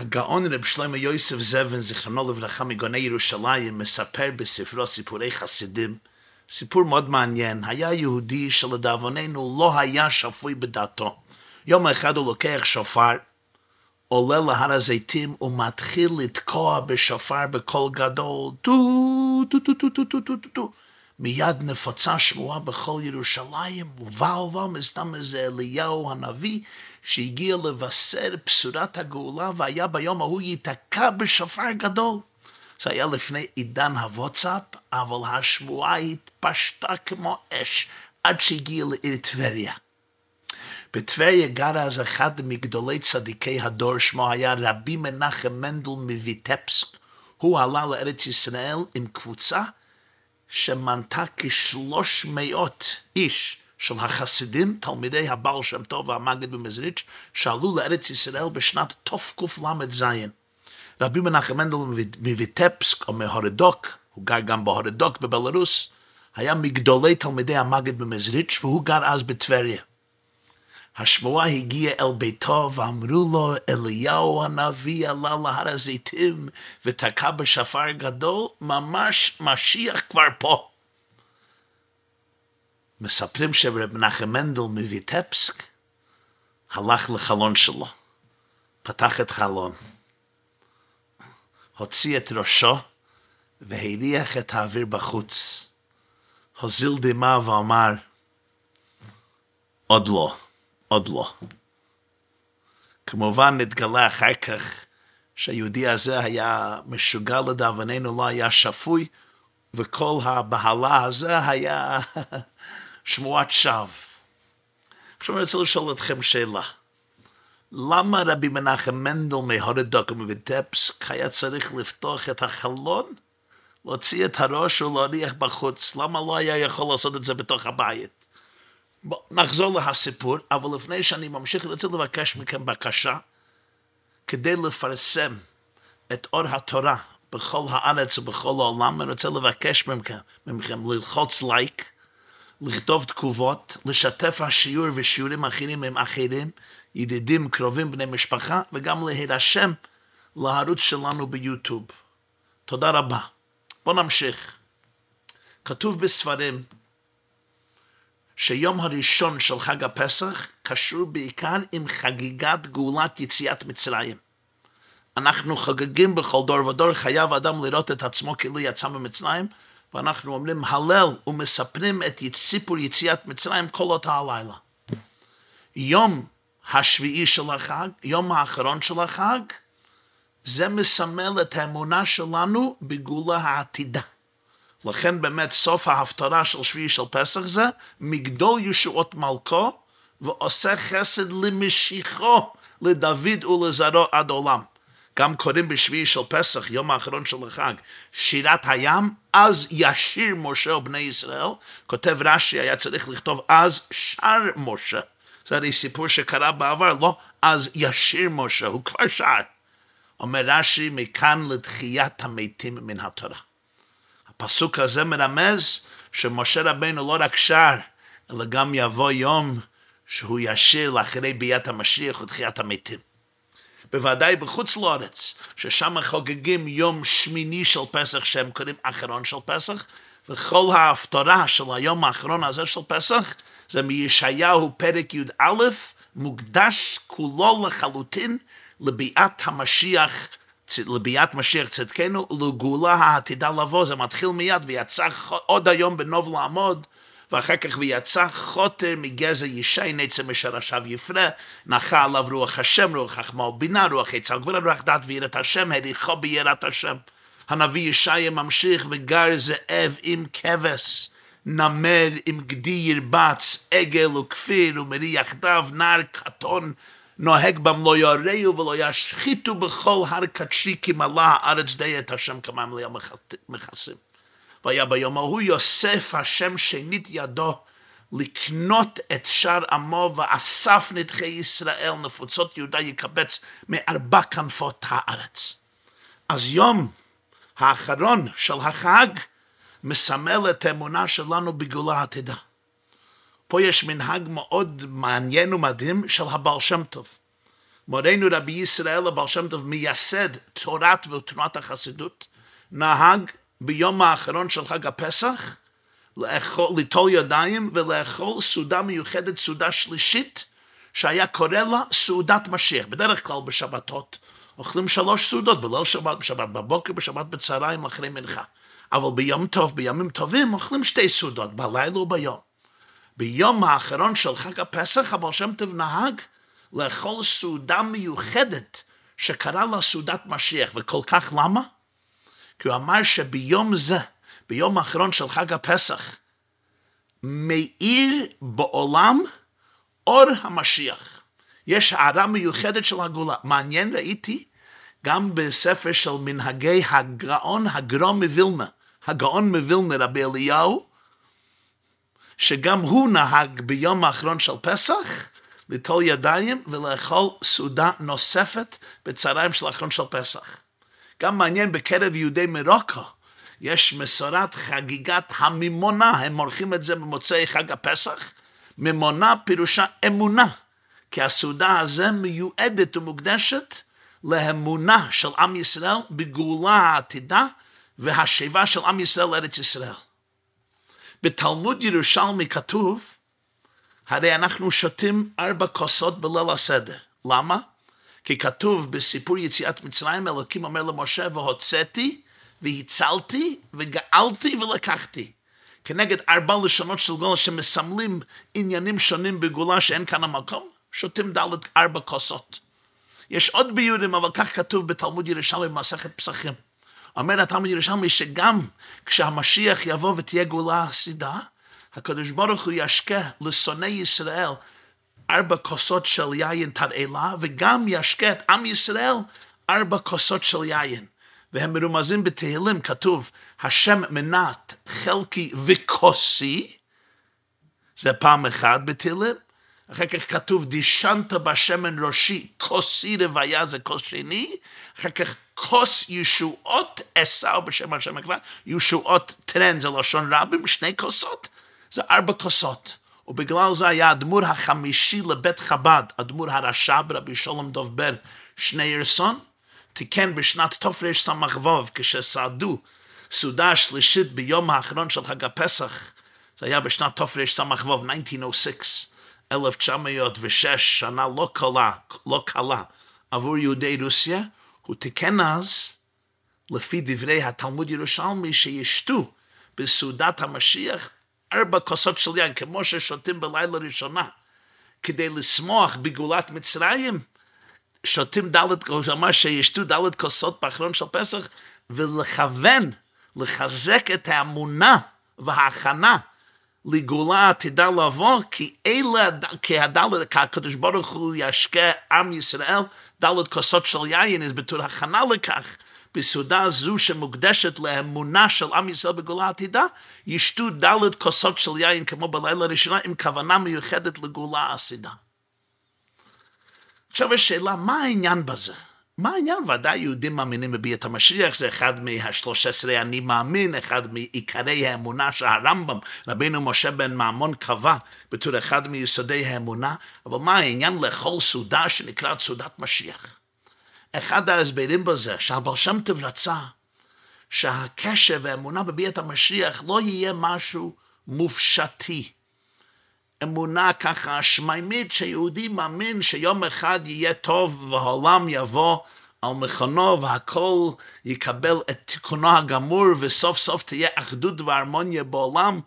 הגאון רב שלמה יוסף זווין, זיכרונו לברכה, מגאוני ירושלים, מספר בספרו סיפורי חסידים, סיפור מאוד מעניין. היה יהודי שלדאבוננו לא היה שפוי בדעתו. יום אחד הוא לוקח שופר, עולה להר הזיתים ומתחיל לתקוע בשופר בקול גדול, טו, טו, טו, טו, טו, טו, טו, טו, טו. מיד נפוצה שמועה בכל ירושלים, ובא ובא מסתם איזה אליהו הנביא, שהגיע לבשר בשורת הגאולה, והיה ביום ההוא ייתקע בשופר גדול. זה היה לפני עידן הוואטסאפ, אבל השמועה התפשטה כמו אש, עד שהגיעה לעיר טבריה. בטבריה גר אז אחד מגדולי צדיקי הדור, שמו היה רבי מנחם מנדל מויטפסק. הוא עלה לארץ ישראל עם קבוצה שמנתה כשלוש מאות איש של החסידים, תלמידי הבעל שם טוב והמגד במזריץ', שעלו לארץ ישראל בשנת תקל"ז. רבי מנחם מנדל מויטפסק או מהורדוק, הוא גר גם בהורדוק בבלרוס, היה מגדולי תלמידי המגד במזריץ' והוא גר אז בטבריה. השמועה הגיעה אל ביתו ואמרו לו אליהו הנביא עלה להר הזיתים ותקע בשפר גדול ממש משיח כבר פה. מספרים שרב מנחם מנדל מויטפסק הלך לחלון שלו, פתח את חלון, הוציא את ראשו והריח את האוויר בחוץ, הוזיל דמעה ואמר עוד לא. עוד לא. כמובן נתגלה אחר כך שהיהודי הזה היה משוגע לדאבוננו, לא היה שפוי, וכל הבהלה הזה היה שמועת שווא. עכשיו אני רוצה לשאול אתכם שאלה. למה רבי מנחם מנדל מהורדוק ומוויטפסק היה צריך לפתוח את החלון, להוציא את הראש ולהריח בחוץ? למה לא היה יכול לעשות את זה בתוך הבית? בוא, נחזור לסיפור, אבל לפני שאני ממשיך, אני רוצה לבקש מכם בקשה, כדי לפרסם את אור התורה בכל הארץ ובכל העולם, אני רוצה לבקש מכם, מכם ללחוץ לייק, לכתוב תגובות, לשתף השיעור ושיעורים אחרים עם אחרים, ידידים, קרובים, בני משפחה, וגם להירשם לערוץ שלנו ביוטיוב. תודה רבה. בואו נמשיך. כתוב בספרים, שיום הראשון של חג הפסח קשור בעיקר עם חגיגת גאולת יציאת מצרים. אנחנו חוגגים בכל דור ודור, חייב אדם לראות את עצמו כאילו יצא ממצרים, ואנחנו אומרים הלל ומספרים את סיפור יציאת מצרים כל אותה הלילה. יום השביעי של החג, יום האחרון של החג, זה מסמל את האמונה שלנו בגאולה העתידה. לכן באמת סוף ההפטרה של שביעי של פסח זה מגדול ישועות מלכו ועושה חסד למשיחו לדוד ולזרעו עד עולם. גם קוראים בשביעי של פסח, יום האחרון של החג, שירת הים, אז ישיר משה ובני ישראל, כותב רש"י, היה צריך לכתוב אז שר משה. זה הרי סיפור שקרה בעבר, לא אז ישיר משה, הוא כבר שר. אומר רש"י, מכאן לתחיית המתים מן התורה. הפסוק הזה מרמז שמשה רבנו לא רק שר, אלא גם יבוא יום שהוא ישיר לאחרי ביאת המשיח ותחיית המתים. בוודאי בחוץ לארץ, ששם חוגגים יום שמיני של פסח שהם קוראים אחרון של פסח, וכל ההפטרה של היום האחרון הזה של פסח זה מישעיהו פרק י"א, מוקדש כולו לחלוטין לביאת המשיח לביאת משיח צדקנו, לגאולה העתידה לבוא, זה מתחיל מיד, ויצא עוד היום בנוב לעמוד, ואחר כך ויצא חוטר מגזע ישי, נצא משרשיו יפרה, נחה עליו רוח השם, רוח חכמה ובינה, רוח עצה וגבולה, רוח דת ויראת השם, הריחו ביראת השם. הנביא ישעיה ממשיך, וגר זאב עם כבש, נמר עם גדי ירבץ, עגל וכפיר, ומריח דב, נער קטון, נוהג בם לא יראו ולא ישחיתו בכל הר קדשי כי מלא הארץ די את השם כמים ליום מכסים. והיה ביום ההוא יוסף השם שנית ידו לקנות את שאר עמו ואסף נדחי ישראל נפוצות יהודה יקבץ מארבע כנפות הארץ. אז יום האחרון של החג מסמל את האמונה שלנו בגאולה העתידה. פה יש מנהג מאוד מעניין ומדהים של הבעל שם טוב. מורנו רבי ישראל הבעל שם טוב מייסד תורת ותנועת החסידות, נהג ביום האחרון של חג הפסח לאכול, ליטול ידיים ולאכול סעודה מיוחדת, סעודה שלישית, שהיה קורא לה סעודת משיח. בדרך כלל בשבתות אוכלים שלוש סעודות, בליל שבת, בשבת בבוקר, בשבת בצהריים, אחרי מנחה. אבל ביום טוב, בימים טובים, אוכלים שתי סעודות, בלילה וביום. ביום האחרון של חג הפסח, הבעל שם טוב נהג לאכול סעודה מיוחדת שקרא לה סעודת משיח, וכל כך למה? כי הוא אמר שביום זה, ביום האחרון של חג הפסח, מאיר בעולם אור המשיח. יש הערה מיוחדת של הגאולה. מעניין ראיתי גם בספר של מנהגי הגאון הגרום מווילנה, הגאון מווילנה רבי אליהו, שגם הוא נהג ביום האחרון של פסח ליטול ידיים ולאכול סעודה נוספת בצהריים של האחרון של פסח. גם מעניין בקרב יהודי מרוקו, יש מסורת חגיגת המימונה, הם עורכים את זה במוצאי חג הפסח. ממונה פירושה אמונה, כי הסעודה הזו מיועדת ומוקדשת לאמונה של עם ישראל בגאולה העתידה והשיבה של עם ישראל לארץ ישראל. בתלמוד ירושלמי כתוב, הרי אנחנו שותים ארבע כוסות בליל הסדר. למה? כי כתוב בסיפור יציאת מצרים, אלוקים אומר למשה, והוצאתי, והצלתי, וגאלתי ולקחתי. כנגד ארבע לשונות של גאולה שמסמלים עניינים שונים בגאולה שאין כאן המקום, שותים ד' ארבע כוסות. יש עוד ביורים, אבל כך כתוב בתלמוד ירושלמי במסכת פסחים. אומר התלמוד ירושלמי שגם כשהמשיח יבוא ותהיה גאולה הסידה, הקדוש ברוך הוא ישקה לשונאי ישראל ארבע כוסות של יין תרעלה, וגם ישקה את עם ישראל ארבע כוסות של יין. והם מרומזים בתהילים, כתוב, השם מנת חלקי וכוסי, זה פעם אחת בתהילים, אחר כך כתוב, דישנת בשמן ראשי, כוסי רוויה זה כוס שני, אחר כך כוס ישועות עשו בשם השם הכלל, ישועות טרן זה לשון רבים, שני כוסות, זה ארבע כוסות. ובגלל זה היה הדמור החמישי לבית חב"ד, הדמור הרשע ברבי שלום דוב בר, שני ירסון, תיקן בשנת תרס"ו, כשסעדו סעודה השלישית ביום האחרון של חג הפסח, זה היה בשנת תרס"ו, 1906, 1906, שנה לא קלה, לא קלה עבור יהודי רוסיה, הוא תיקן אז, לפי דברי התלמוד ירושלמי, שישתו בסעודת המשיח ארבע כוסות של יין, כמו ששותים בלילה ראשונה, כדי לשמוח בגאולת מצרים, שותים דלת, הוא אמר שישתו דלת כוסות באחרון של פסח, ולכוון, לחזק את האמונה וההכנה לגאולה עתידה לבוא, כי אלה, כי הדלת, כי הקדוש ברוך הוא ישקה עם ישראל, דלת כוסות של יין, אז בתור הכנה לכך, בסעודה זו שמוקדשת לאמונה של עם ישראל בגאולה עתידה, ישתו דלת כוסות של יין כמו בלילה הראשונה, עם כוונה מיוחדת לגאולה עתידה. עכשיו יש שאלה, מה העניין בזה? מה העניין? ודאי יהודים מאמינים בביאת המשיח, זה אחד מהשלוש עשרה אני מאמין, אחד מעיקרי האמונה שהרמב"ם, רבינו משה בן מעמון קבע בתור אחד מיסודי האמונה, אבל מה העניין לאכול סעודה שנקראת סעודת משיח? אחד ההסברים בזה, שהבר שם טוב רצה שהקשר והאמונה בביאת המשיח לא יהיה משהו מופשטי. אמונה ככה שמימית שיהודי מאמין שיום אחד יהיה טוב והעולם יבוא על מכונו והכל יקבל את תיקונו הגמור וסוף סוף תהיה אחדות והרמוניה בעולם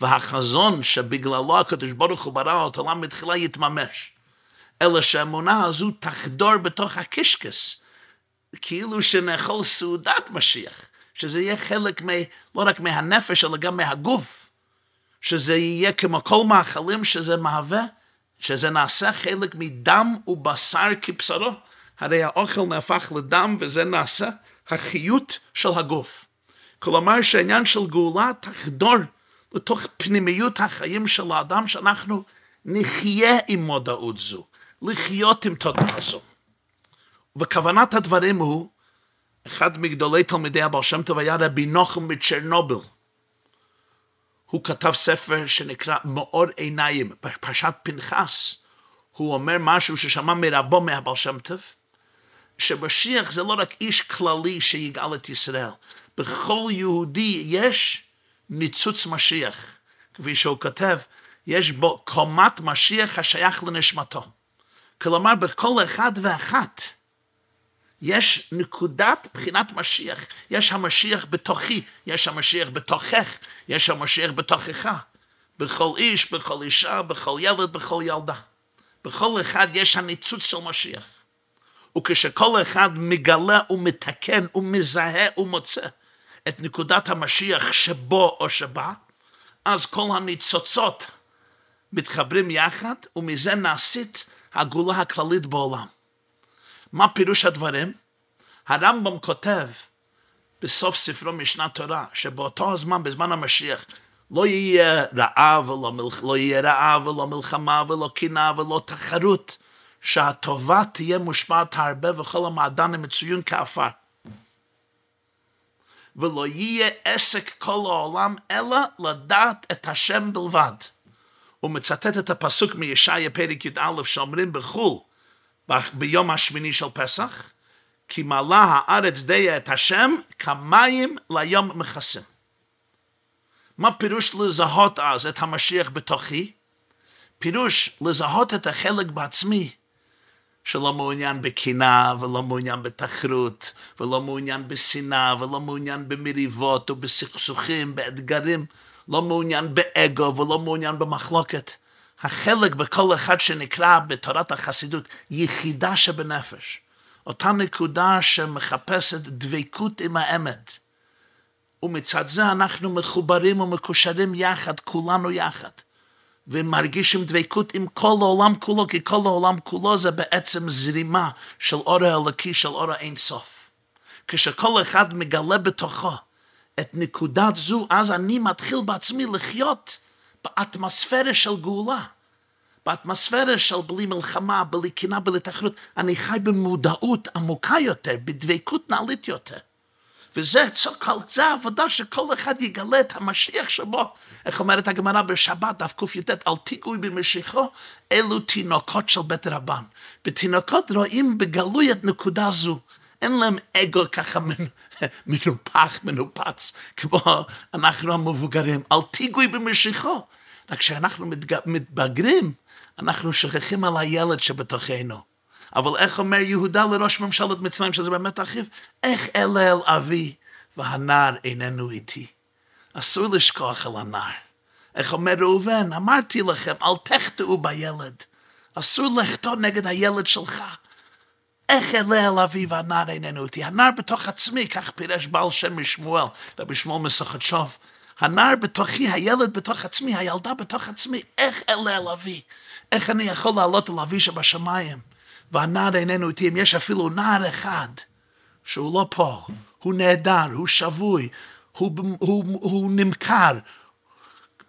והחזון שבגללו הקדוש ברוך הוא ברא את העולם מתחילה יתממש. אלא שהאמונה הזו תחדור בתוך הקישקס, כאילו שנאכול סעודת משיח, שזה יהיה חלק מ, לא רק מהנפש אלא גם מהגוף. שזה יהיה כמו כל מאכלים שזה מהווה, שזה נעשה חלק מדם ובשר כבשרו. הרי האוכל נהפך לדם וזה נעשה החיות של הגוף. כלומר שהעניין של גאולה תחדור לתוך פנימיות החיים של האדם שאנחנו נחיה עם מודעות זו, לחיות עם תודעה זו. וכוונת הדברים הוא, אחד מגדולי תלמידי הבעל שם טוב היה רבי נוחם מצ'רנוביל. הוא כתב ספר שנקרא מאור עיניים, בפרשת פנחס. הוא אומר משהו ששמע מרבו מהבעל שם טוב, שמשיח זה לא רק איש כללי שיגאל את ישראל. בכל יהודי יש ניצוץ משיח. כפי שהוא כותב, יש בו קומת משיח השייך לנשמתו. כלומר, בכל אחד ואחת יש נקודת בחינת משיח. יש המשיח בתוכי, יש המשיח בתוכך, יש המשיח בתוכך. בכל איש, בכל אישה, בכל ילד, בכל ילדה. בכל אחד יש הניצוץ של משיח. וכשכל אחד מגלה ומתקן ומזהה ומוצא את נקודת המשיח שבו או שבה, אז כל הניצוצות מתחברים יחד, ומזה נעשית הגאולה הכללית בעולם. מה פירוש הדברים? הרמב"ם כותב בסוף ספרו משנת תורה, שבאותו הזמן, בזמן המשיח, לא יהיה רעב ולא, מלח... לא יהיה רעב ולא מלחמה ולא קנאה ולא תחרות, שהטובה תהיה מושפעת הרבה וכל המעדן המצוין כעפר. ולא יהיה עסק כל העולם, אלא לדעת את השם בלבד. הוא מצטט את הפסוק מישעיה פרק י"א שאומרים בחו"ל ביום השמיני של פסח, כי מלאה הארץ דיה את השם כמים ליום מכסים. מה פירוש לזהות אז את המשיח בתוכי? פירוש לזהות את החלק בעצמי שלא מעוניין בקנאה ולא מעוניין בתחרות ולא מעוניין בשנאה ולא מעוניין במריבות ובסכסוכים, באתגרים, לא מעוניין באגו ולא מעוניין במחלוקת. החלק בכל אחד שנקרא בתורת החסידות יחידה שבנפש. אותה נקודה שמחפשת דבקות עם האמת. ומצד זה אנחנו מחוברים ומקושרים יחד, כולנו יחד. ומרגישים דבקות עם כל העולם כולו, כי כל העולם כולו זה בעצם זרימה של אור האלוקי, של אור האין סוף. כשכל אחד מגלה בתוכו את נקודת זו, אז אני מתחיל בעצמי לחיות באטמוספירה של גאולה. באטמוספירה של בלי מלחמה, בלי קנאה, בלי תחרות. אני חי במודעות עמוקה יותר, בדבקות נעלית יותר. וזה זה העבודה שכל אחד יגלה את המשיח שבו. איך אומרת הגמרא בשבת, דף קי"ט, אל תיגעו במשיחו, אלו תינוקות של בית רבן. בתינוקות רואים בגלוי את נקודה זו. אין להם אגו ככה מנופח, מנופץ, כמו אנחנו המבוגרים. אל תיגעו במשיחו. רק כשאנחנו מתבגרים, אנחנו שוכחים על הילד שבתוכנו. אבל איך אומר יהודה לראש ממשלת מצרים, שזה באמת אחיו? איך אלה אל אבי והנער איננו איתי? אסור לשכוח על הנער. איך אומר ראובן? אמרתי לכם, אל תחטאו בילד. אסור לחטוא נגד הילד שלך. איך אלה אל אבי והנער איננו איתי? הנער בתוך עצמי, כך פירש בעל שם משמואל, רבי שמואל מסכת שוב. הנער בתוכי, הילד בתוך עצמי, הילדה בתוך עצמי, איך אלה אל אבי? איך אני יכול לעלות אל אבי שבשמיים? והנער איננו איתי, אם יש אפילו נער אחד שהוא לא פה, הוא נעדר, הוא שבוי, הוא, הוא, הוא נמכר,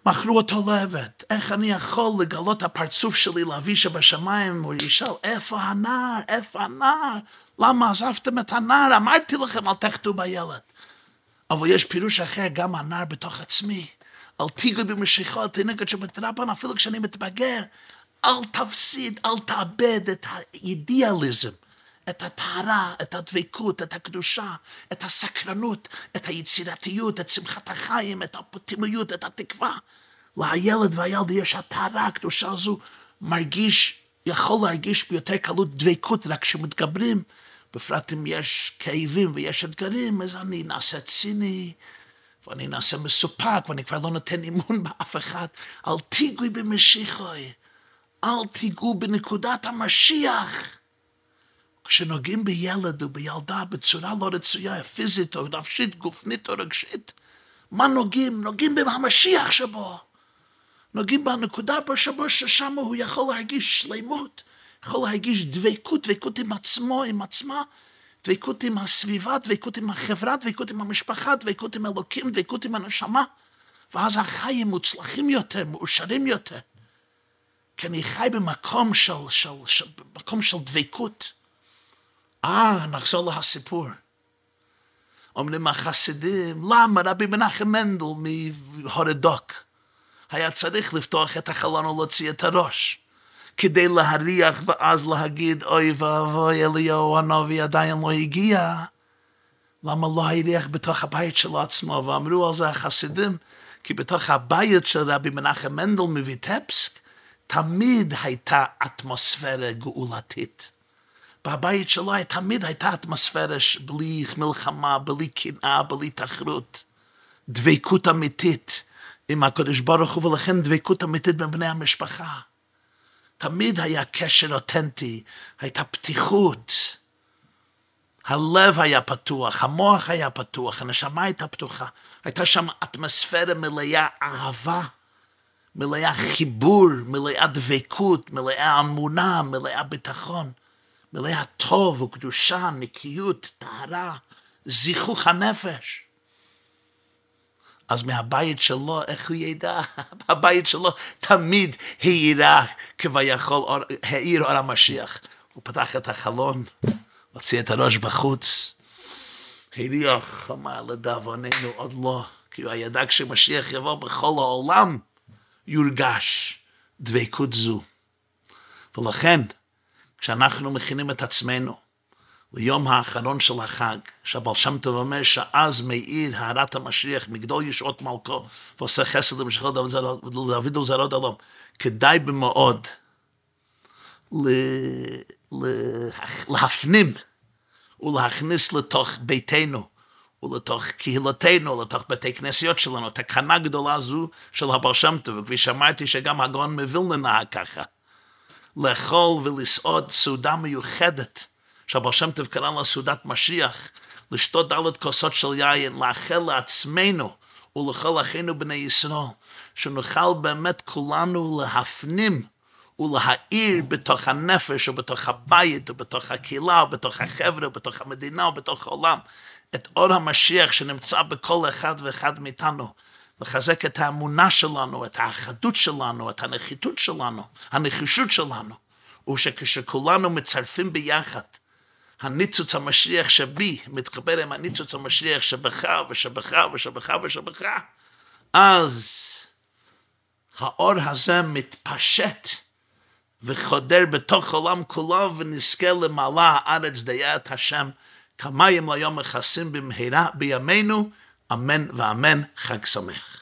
מכרו אותו לעבד. איך אני יכול לגלות הפרצוף שלי לאבי שבשמיים? הוא ישאל, איפה הנער? איפה הנער? למה עזבתם את הנער? אמרתי לכם, אל תחטאו בילד. אבל יש פירוש אחר, גם הנער בתוך עצמי. אל תיגעו במשיכות, תינוקת שבתרבן, אפילו כשאני מתבגר. אל תפסיד, אל תאבד את האידיאליזם, את הטהרה, את הדבקות, את הקדושה, את הסקרנות, את היצירתיות, את שמחת החיים, את האופטימיות, את התקווה. לילד והילד יש הטהרה הקדושה הזו, מרגיש, יכול להרגיש ביותר קלות דבקות רק כשמתגברים, בפרט אם יש כאבים ויש אתגרים, אז אני נעשה ציני, ואני נעשה מסופק, ואני כבר לא נותן אמון באף אחד. אל תיגעי במשיחוי. אל תיגעו בנקודת המשיח. כשנוגעים בילד או בילדה בצורה לא רצויה, פיזית או נפשית, גופנית או רגשית, מה נוגעים? נוגעים במשיח שבו. נוגעים בנקודה שבו ששם הוא יכול להרגיש שלמות, יכול להרגיש דבקות, דבקות עם עצמו, עם עצמה, דבקות עם הסביבה, דבקות עם החברה, דבקות עם המשפחה, דבקות עם אלוקים, דבקות עם הנשמה, ואז החיים מוצלחים יותר, מאושרים יותר. כי אני חי במקום של, של, של, מקום של דבקות. אה, נחזור לסיפור. אומרים החסידים, למה רבי מנחם מנדל מהורדוק היה צריך לפתוח את החלון ולהוציא את הראש? כדי להריח ואז להגיד, אוי ואבוי, אליהו הנביא עדיין לא הגיע. למה לא הריח בתוך הבית של עצמו? ואמרו על זה החסידים, כי בתוך הבית של רבי מנחם מנדל מויטפסק, תמיד הייתה אטמוספירה גאולתית. בבית שלו תמיד הייתה אטמוספירה בלי מלחמה, בלי קנאה, בלי תחרות. דבקות אמיתית עם הקדוש ברוך הוא, ולכן דבקות אמיתית בין בני המשפחה. תמיד היה קשר אותנטי, הייתה פתיחות. הלב היה פתוח, המוח היה פתוח, הנשמה הייתה פתוחה. הייתה שם אטמוספירה מלאה אהבה, מלאה חיבור, מלאה דבקות, מלאה אמונה, מלאה ביטחון, מלאה טוב וקדושה, נקיות, טהרה, זיכוך הנפש. אז מהבית שלו, איך הוא ידע? הבית שלו תמיד העירה כביכול, העיר אור המשיח. הוא פתח את החלון, הוציא את הראש בחוץ, הריח, אמר לדאבוננו עוד לא, כי הוא ידע כשמשיח יבוא בכל העולם, יורגש דבקות זו. ולכן, כשאנחנו מכינים את עצמנו ליום האחרון של החג, שהבעל שם טוב אומר שאז מאיר הארת המשיח מגדול ישועות מלכו ועושה חסד למשכו דוד ולזרעות עלום, כדאי במאוד להפנים ולהכניס לתוך ביתנו ולתוך קהילתנו, לתוך בתי כנסיות שלנו, את הקנה גדולה זו של הבעל שם טוב, וכפי שאמרתי שגם הגאון מווילנה נהג ככה, לאכול ולסעוד סעודה מיוחדת שהבר שם טוב קרא לה סעודת משיח, לשתות דלת כוסות של יין, לאחל לעצמנו ולכל אחינו בני ישראל, שנוכל באמת כולנו להפנים ולהאיר בתוך הנפש ובתוך הבית ובתוך הקהילה ובתוך החבר'ה ובתוך המדינה ובתוך העולם את אור המשיח שנמצא בכל אחד ואחד מאיתנו. לחזק את האמונה שלנו, את האחדות שלנו, את הנחיתות שלנו, הנחישות שלנו, ושכשכולנו מצרפים ביחד הניצוץ המשיח שבי מתחבר עם הניצוץ המשיח שבך ושבך ושבך ושבך, אז האור הזה מתפשט וחודר בתוך עולם כולו ונזכה למעלה הארץ דיית השם. כמים ליום מכסים במהרה בימינו, אמן ואמן, חג שמח.